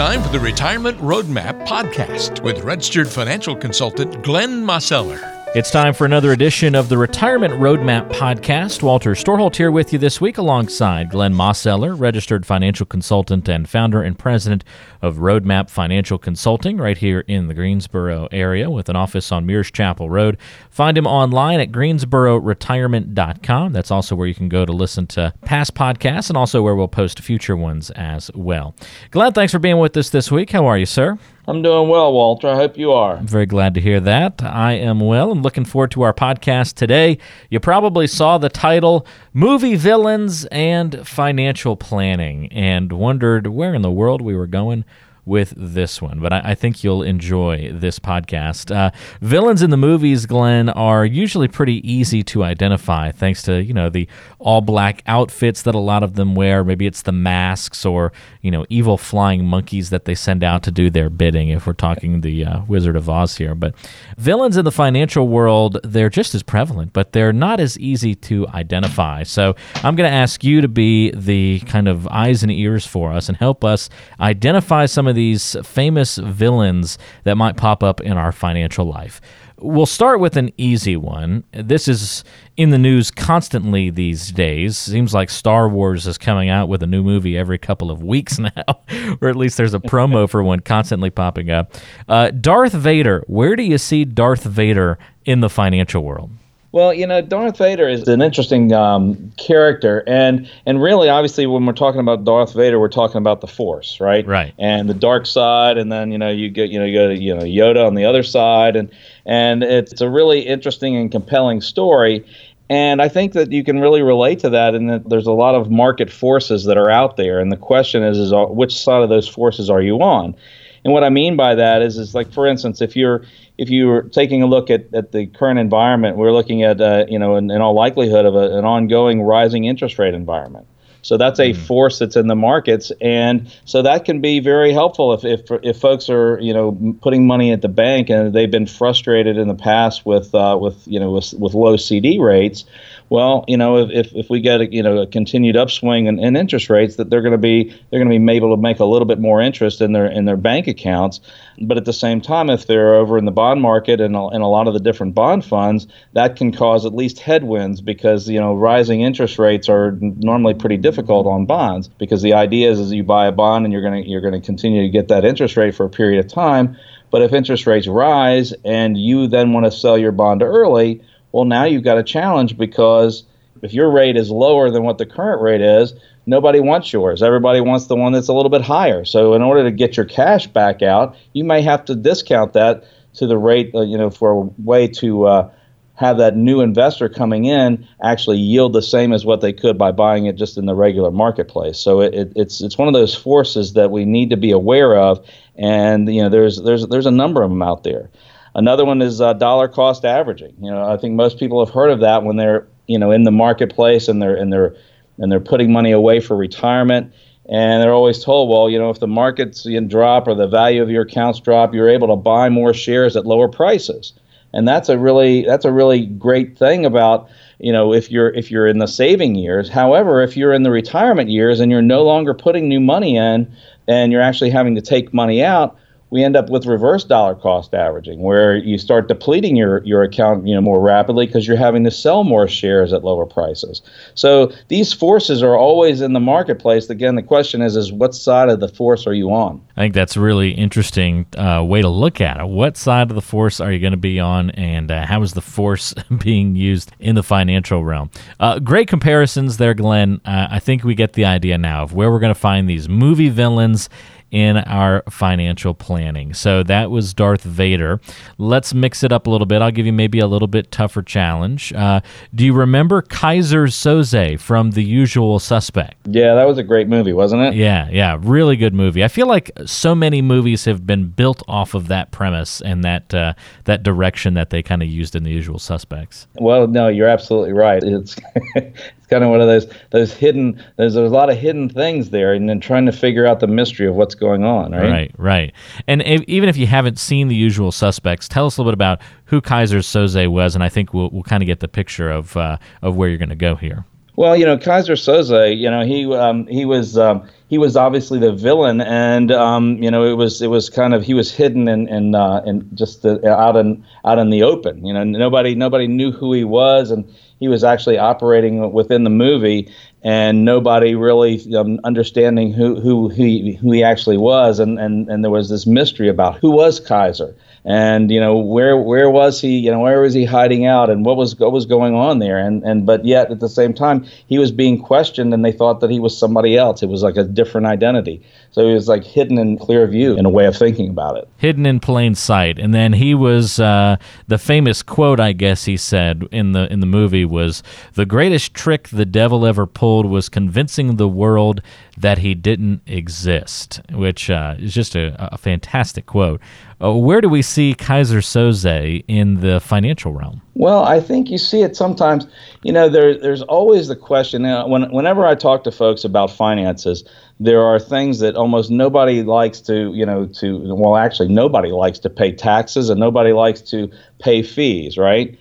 time for the Retirement Roadmap podcast with registered financial consultant Glenn Mosseller. It's time for another edition of the Retirement Roadmap podcast. Walter Storholt here with you this week alongside Glenn Mosseller, registered financial consultant and founder and president of Roadmap Financial Consulting right here in the Greensboro area with an office on Muirs Chapel Road. Find him online at greensbororetirement.com. That's also where you can go to listen to past podcasts and also where we'll post future ones as well. Glenn, thanks for being with us this week. How are you, sir? I'm doing well, Walter. I hope you are. I'm very glad to hear that. I am well and looking forward to our podcast today. You probably saw the title Movie Villains and Financial Planning and wondered where in the world we were going with this one, but I, I think you'll enjoy this podcast. Uh, villains in the movies, Glenn, are usually pretty easy to identify thanks to you know the all black outfits that a lot of them wear. Maybe it's the masks or you know evil flying monkeys that they send out to do their bidding. If we're talking the uh, Wizard of Oz here, but villains in the financial world, they're just as prevalent, but they're not as easy to identify. So I'm going to ask you to be the kind of eyes and ears for us and help us identify some of these famous villains that might pop up in our financial life. We'll start with an easy one. This is in the news constantly these days. Seems like Star Wars is coming out with a new movie every couple of weeks now, or at least there's a promo for one constantly popping up. Uh, Darth Vader. Where do you see Darth Vader in the financial world? Well, you know, Darth Vader is an interesting um, character, and and really, obviously, when we're talking about Darth Vader, we're talking about the Force, right? Right. And the dark side, and then you know you get you know you go to you know Yoda on the other side, and and it's a really interesting and compelling story. And I think that you can really relate to that, and that there's a lot of market forces that are out there, and the question is, is uh, which side of those forces are you on? And what I mean by that is, is like for instance, if you're if you're taking a look at, at the current environment, we're looking at uh, you know in, in, all likelihood of a, an ongoing rising interest rate environment. So that's a mm-hmm. force that's in the markets, and so that can be very helpful if, if if folks are you know putting money at the bank and they've been frustrated in the past with uh, with you know with, with low CD rates. Well, you know, if, if we get a, you know a continued upswing in, in interest rates, that they're going to be they're going to be able to make a little bit more interest in their in their bank accounts. But at the same time, if they're over in the bond market and in a lot of the different bond funds, that can cause at least headwinds because you know rising interest rates are normally pretty difficult on bonds because the idea is, is you buy a bond and you're going to you're going to continue to get that interest rate for a period of time. But if interest rates rise and you then want to sell your bond early, well, now you've got a challenge because if your rate is lower than what the current rate is, nobody wants yours. Everybody wants the one that's a little bit higher. So in order to get your cash back out, you may have to discount that to the rate, uh, you know, for a way to uh, have that new investor coming in actually yield the same as what they could by buying it just in the regular marketplace. So it, it, it's it's one of those forces that we need to be aware of, and you know, there's there's there's a number of them out there. Another one is uh, dollar cost averaging. You know, I think most people have heard of that when they're you know in the marketplace and they're and they're and they're putting money away for retirement. And they're always told, well, you know, if the markets drop or the value of your accounts drop, you're able to buy more shares at lower prices. And that's a really that's a really great thing about you know if you're if you're in the saving years. However, if you're in the retirement years and you're no longer putting new money in and you're actually having to take money out, we end up with reverse dollar cost averaging, where you start depleting your, your account you know more rapidly because you're having to sell more shares at lower prices. So these forces are always in the marketplace. Again, the question is is what side of the force are you on? I think that's a really interesting uh, way to look at it. What side of the force are you going to be on, and uh, how is the force being used in the financial realm? Uh, great comparisons there, Glenn. Uh, I think we get the idea now of where we're going to find these movie villains in our financial planning. So that was Darth Vader. Let's mix it up a little bit. I'll give you maybe a little bit tougher challenge. Uh, do you remember Keyser Söze from The Usual Suspect? Yeah, that was a great movie, wasn't it? Yeah, yeah, really good movie. I feel like so many movies have been built off of that premise and that uh, that direction that they kind of used in The Usual Suspects. Well, no, you're absolutely right. It's kind of one of those those hidden. There's, there's a lot of hidden things there, and then trying to figure out the mystery of what's going on. Right. Right. Right. And if, even if you haven't seen the usual suspects, tell us a little bit about who Keyser Söze was, and I think we'll we'll kind of get the picture of uh, of where you're going to go here. Well, you know, Keyser Soze, you know, he um, he was um, he was obviously the villain, and um, you know, it was it was kind of he was hidden and and uh, just the, out in out in the open. You know, nobody nobody knew who he was, and he was actually operating within the movie, and nobody really um, understanding who who he who he actually was, and and and there was this mystery about who was Keyser and you know where where was he you know where was he hiding out and what was what was going on there? And and but yet at the same time he was being questioned and they thought that he was somebody else. It was like a different identity so he was like hidden in clear view in a way of thinking about it. Hidden in plain sight. And then he was uh, the famous quote i guess he said in the in the movie was the greatest trick the devil ever pulled was convincing the world that he didn't exist which uh, is just a, a fantastic quote. Uh, where do we see Keyser Soze in the financial realm? Well, I think you see it sometimes. You know, there, there's always the question. Uh, when, whenever I talk to folks about finances, there are things that almost nobody likes to, you know, to, well, actually, nobody likes to pay taxes and nobody likes to pay fees, right?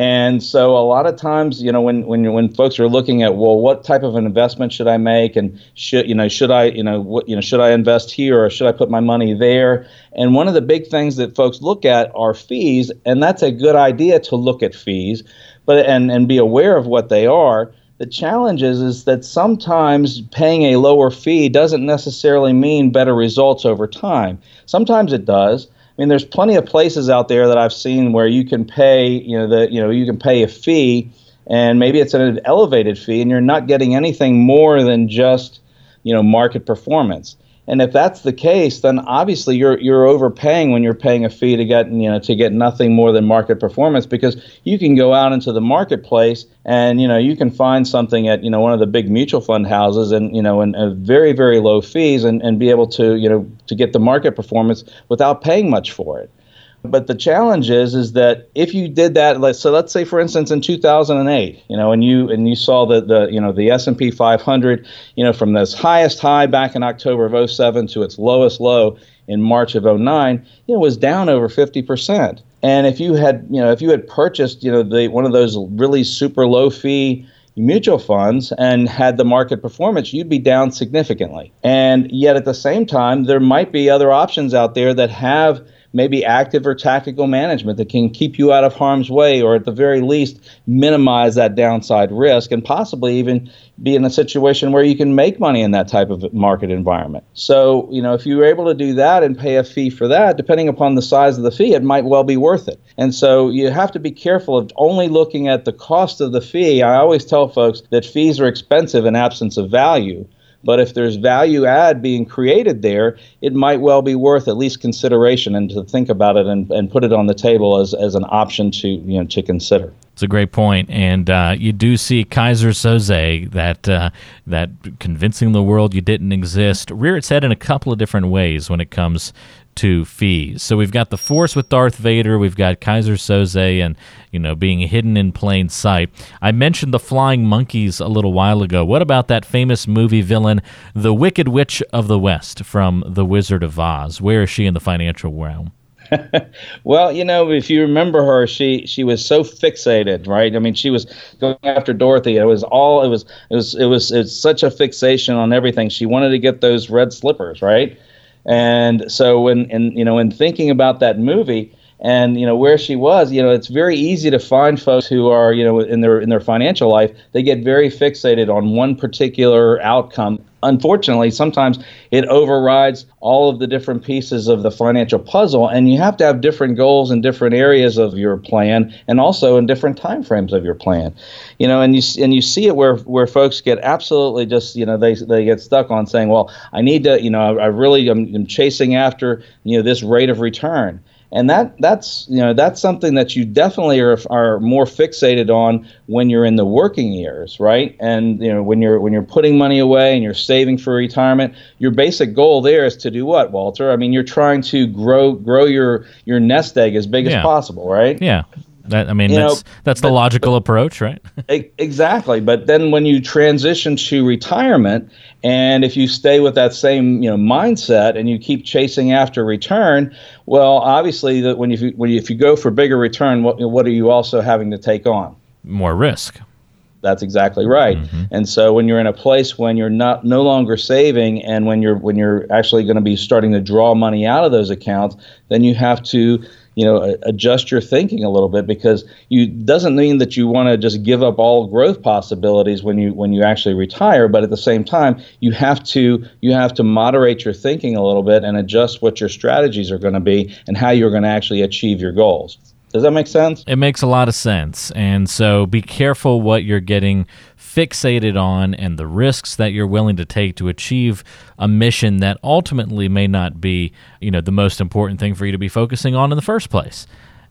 And so a lot of times, you know, when when when folks are looking at, well, what type of an investment should I make, and should you know should I you know what you know should I invest here or should I put my money there? And one of the big things that folks look at are fees, and that's a good idea to look at fees, but and and be aware of what they are. The challenge is, is that sometimes paying a lower fee doesn't necessarily mean better results over time. Sometimes it does mean, there's plenty of places out there that I've seen where you can pay, you know, the you know you can pay a fee, and maybe it's an elevated fee, and you're not getting anything more than just, you know, market performance. And if that's the case, then obviously you're you're overpaying when you're paying a fee to get you know to get nothing more than market performance because you can go out into the marketplace and you know you can find something at you know one of the big mutual fund houses and you know and uh, very very low fees and, and be able to you know to get the market performance without paying much for it. But the challenge is, is that if you did that, so let's say, for instance, in 2008, you know, and you and you saw the the you know the S&P 500, you know, from this highest high back in October of 07 to its lowest low in March of 09, you know, was down over 50 percent. And if you had, you know, if you had purchased, you know, the one of those really super low fee mutual funds and had the market performance, you'd be down significantly. And yet at the same time, there might be other options out there that have maybe active or tactical management that can keep you out of harm's way or at the very least minimize that downside risk and possibly even be in a situation where you can make money in that type of market environment. So, you know, if you're able to do that and pay a fee for that, depending upon the size of the fee, it might well be worth it. And so you have to be careful of only looking at the cost of the fee. I always tell folks that fees are expensive in absence of value. But if there's value add being created there, it might well be worth at least consideration and to think about it and, and put it on the table as, as an option to you know to consider. It's a great point, and uh, you do see Keyser Soze that uh, that convincing the world you didn't exist rear its head in a couple of different ways when it comes to fees. So we've got the Force with Darth Vader, we've got Keyser Soze, and you know being hidden in plain sight. I mentioned the flying monkeys a little while ago. What about that famous movie villain, the Wicked Witch of the West from The Wizard of Oz? Where is she in the financial realm? well, you know, if you remember her, she she was so fixated, right? I mean, she was going after Dorothy. It was all it was it was it was it's such a fixation on everything. She wanted to get those red slippers, right? And so when and you know, in thinking about that movie, and you know where she was you know it's very easy to find folks who are you know in their in their financial life they get very fixated on one particular outcome unfortunately, sometimes it overrides all of the different pieces of the financial puzzle, and you have to have different goals in different areas of your plan, and also in different time frames of your plan. You know, and you and you see it where where folks get absolutely just you know they they get stuck on saying, well, I need to you know I, I really am I'm chasing after you know this rate of return and that that's you know that's something that you definitely are, are more fixated on when you're in the working years right? And you know when you're when you're putting money away and you're saving for retirement your basic goal there is to do what walter? I mean you're trying to grow grow your your nest egg as big yeah. as possible right? Yeah that, I mean, you that's know, that's the but, logical but, approach, right? exactly. But then when you transition to retirement, and if you stay with that same you know mindset and you keep chasing after return, well, obviously that when you when you, if you go for bigger return, what what are you also having to take on? More risk. That's exactly right. Mm-hmm. And so when you're in a place when you're not no longer saving and when you're when you're actually going to be starting to draw money out of those accounts, then you have to you know adjust your thinking a little bit because you doesn't mean that you want to just give up all growth possibilities when you when you actually retire but at the same time you have to you have to moderate your thinking a little bit and adjust what your strategies are going to be and how you're going to actually achieve your goals does that make sense? It makes a lot of sense. And so be careful what you're getting fixated on and the risks that you're willing to take to achieve a mission that ultimately may not be, you know, the most important thing for you to be focusing on in the first place.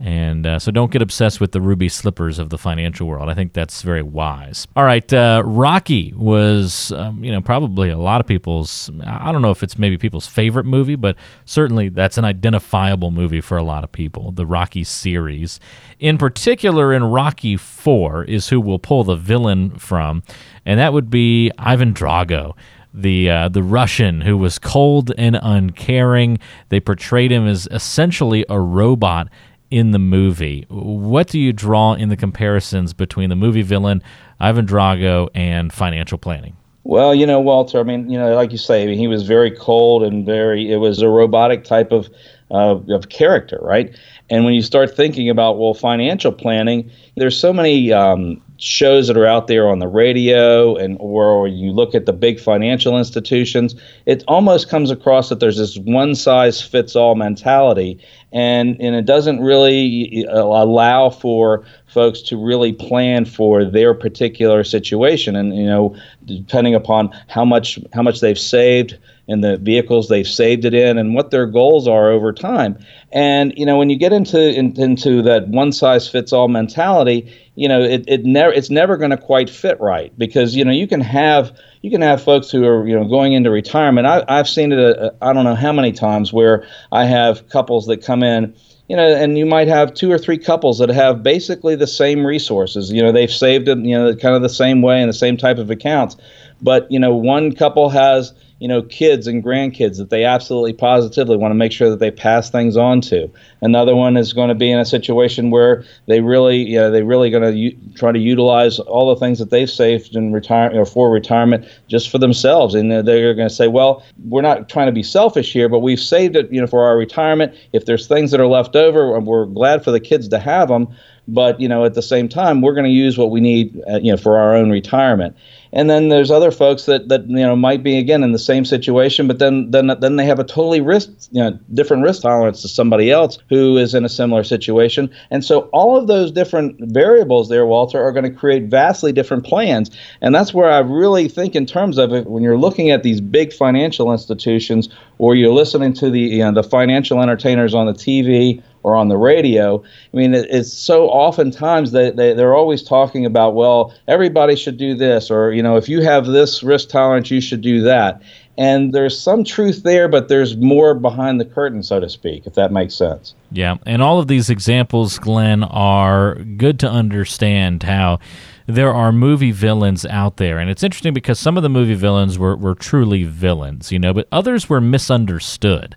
And uh, so don't get obsessed with the ruby slippers of the financial world. I think that's very wise. All right. Uh, Rocky was, um, you know, probably a lot of people's, I don't know if it's maybe people's favorite movie, but certainly that's an identifiable movie for a lot of people, the Rocky series. In particular, in Rocky 4 is who we'll pull the villain from, and that would be Ivan Drago the uh, the Russian who was cold and uncaring. They portrayed him as essentially a robot in the movie. What do you draw in the comparisons between the movie villain, Ivan Drago, and financial planning? Well, you know, Walter, I mean, you know, like you say, I mean, he was very cold and very, it was a robotic type of, uh, of character, right? And when you start thinking about, well, financial planning, there's so many um, shows that are out there on the radio and or you look at the big financial institutions it almost comes across that there's this one size fits all mentality. And and it doesn't really uh, allow for folks to really plan for their particular situation. And you know depending upon how much how much they've saved in the vehicles they've saved it in and what their goals are over time. And you know when you get into in, into that one size fits all mentality you know it, it never it's never going to quite fit right because you know you can have you can have folks who are you know going into retirement. I, i've seen it a, i don't know how many times where i have couples that come in you know and you might have two or three couples that have basically the same resources. You know they've saved it you know kind of the same way in the same type of accounts. But you know one couple has you know, kids and grandkids that they absolutely positively want to make sure that they pass things on to. Another one is going to be in a situation where they really, you know, they're really going to u- try to utilize all the things that they've saved in retirement or for retirement just for themselves. And they're going to say, well, we're not trying to be selfish here, but we've saved it, you know, for our retirement. If there's things that are left over, we're glad for the kids to have them. But you know, at the same time, we're going to use what we need, uh, you know, for our own retirement. And then there's other folks that that you know might be again in the same situation, but then then then they have a totally risk you know different risk tolerance to somebody else who is in a similar situation, and so all of those different variables there, Walter, are going to create vastly different plans, and that's where I really think in terms of it when you're looking at these big financial institutions or you're listening to the you know, the financial entertainers on the TV or on the radio. I mean, it, it's so oftentimes they, they, they're always talking about, well, everybody should do this, or, you know, if you have this risk tolerance, you should do that. And there's some truth there, but there's more behind the curtain, so to speak, if that makes sense. Yeah. And all of these examples, Glenn, are good to understand how there are movie villains out there. And it's interesting because some of the movie villains were, were truly villains, you know, but others were misunderstood.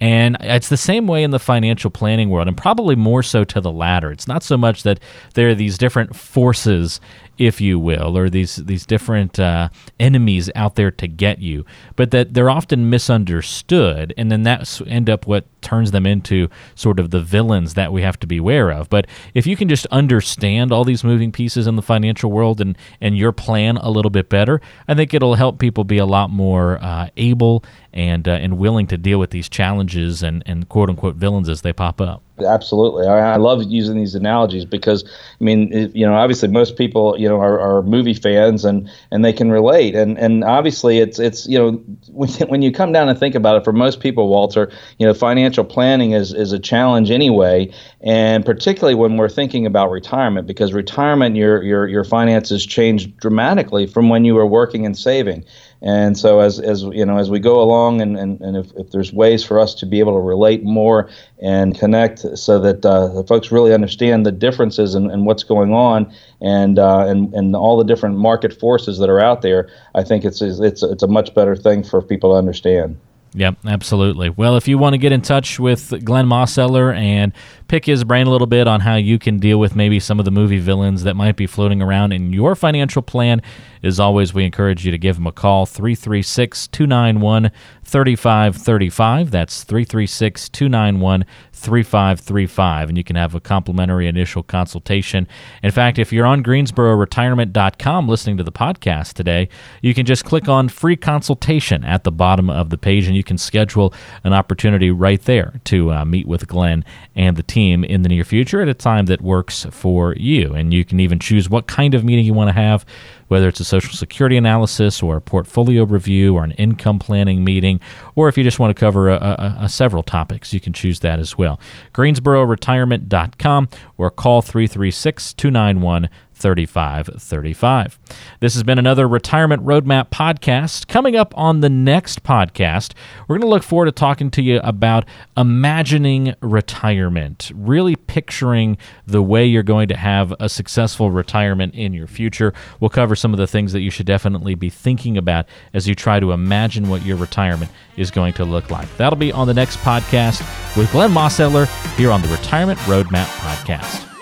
And it's the same way in the financial planning world, and probably more so to the latter. It's not so much that there are these different forces if you will, or these these different uh, enemies out there to get you, but that they're often misunderstood, and then that's end up what turns them into sort of the villains that we have to be aware of. But if you can just understand all these moving pieces in the financial world and and your plan a little bit better, I think it'll help people be a lot more uh, able and uh, and willing to deal with these challenges and and quote unquote villains as they pop up. Absolutely, I, I, love using these analogies because I mean, it, you know, obviously most people, you know, are, are, movie fans and and they can relate, and and obviously it's it's you know when when you come down and think about it, for most people, Walter, you know, financial planning is is a challenge anyway, and particularly when we're thinking about retirement because retirement, your your your finances change dramatically from when you were working and saving. And so as, as you know, as we go along and, and, and if, if there's ways for us to be able to relate more and connect so that uh, the folks really understand the differences and, and what's going on and, uh, and, and all the different market forces that are out there, I think it's, it's, it's a much better thing for people to understand. Yep, absolutely. Well, if you want to get in touch with Glenn Mosseller and pick his brain a little bit on how you can deal with maybe some of the movie villains that might be floating around in your financial plan, as always, we encourage you to give him a call 336 291 3535. That's 336 291 3535. And you can have a complimentary initial consultation. In fact, if you're on GreensboroRetirement.com listening to the podcast today, you can just click on free consultation at the bottom of the page and you can schedule an opportunity right there to uh, meet with Glenn and the team in the near future at a time that works for you. And you can even choose what kind of meeting you want to have whether it's a Social Security analysis or a portfolio review or an income planning meeting, or if you just want to cover a, a, a several topics, you can choose that as well. GreensboroRetirement.com or call 336 291 3535. This has been another Retirement Roadmap podcast. Coming up on the next podcast, we're going to look forward to talking to you about imagining retirement, really picturing the way you're going to have a successful retirement in your future. We'll cover some of the things that you should definitely be thinking about as you try to imagine what your retirement is going to look like. That'll be on the next podcast with Glenn Mosseller here on the Retirement Roadmap podcast.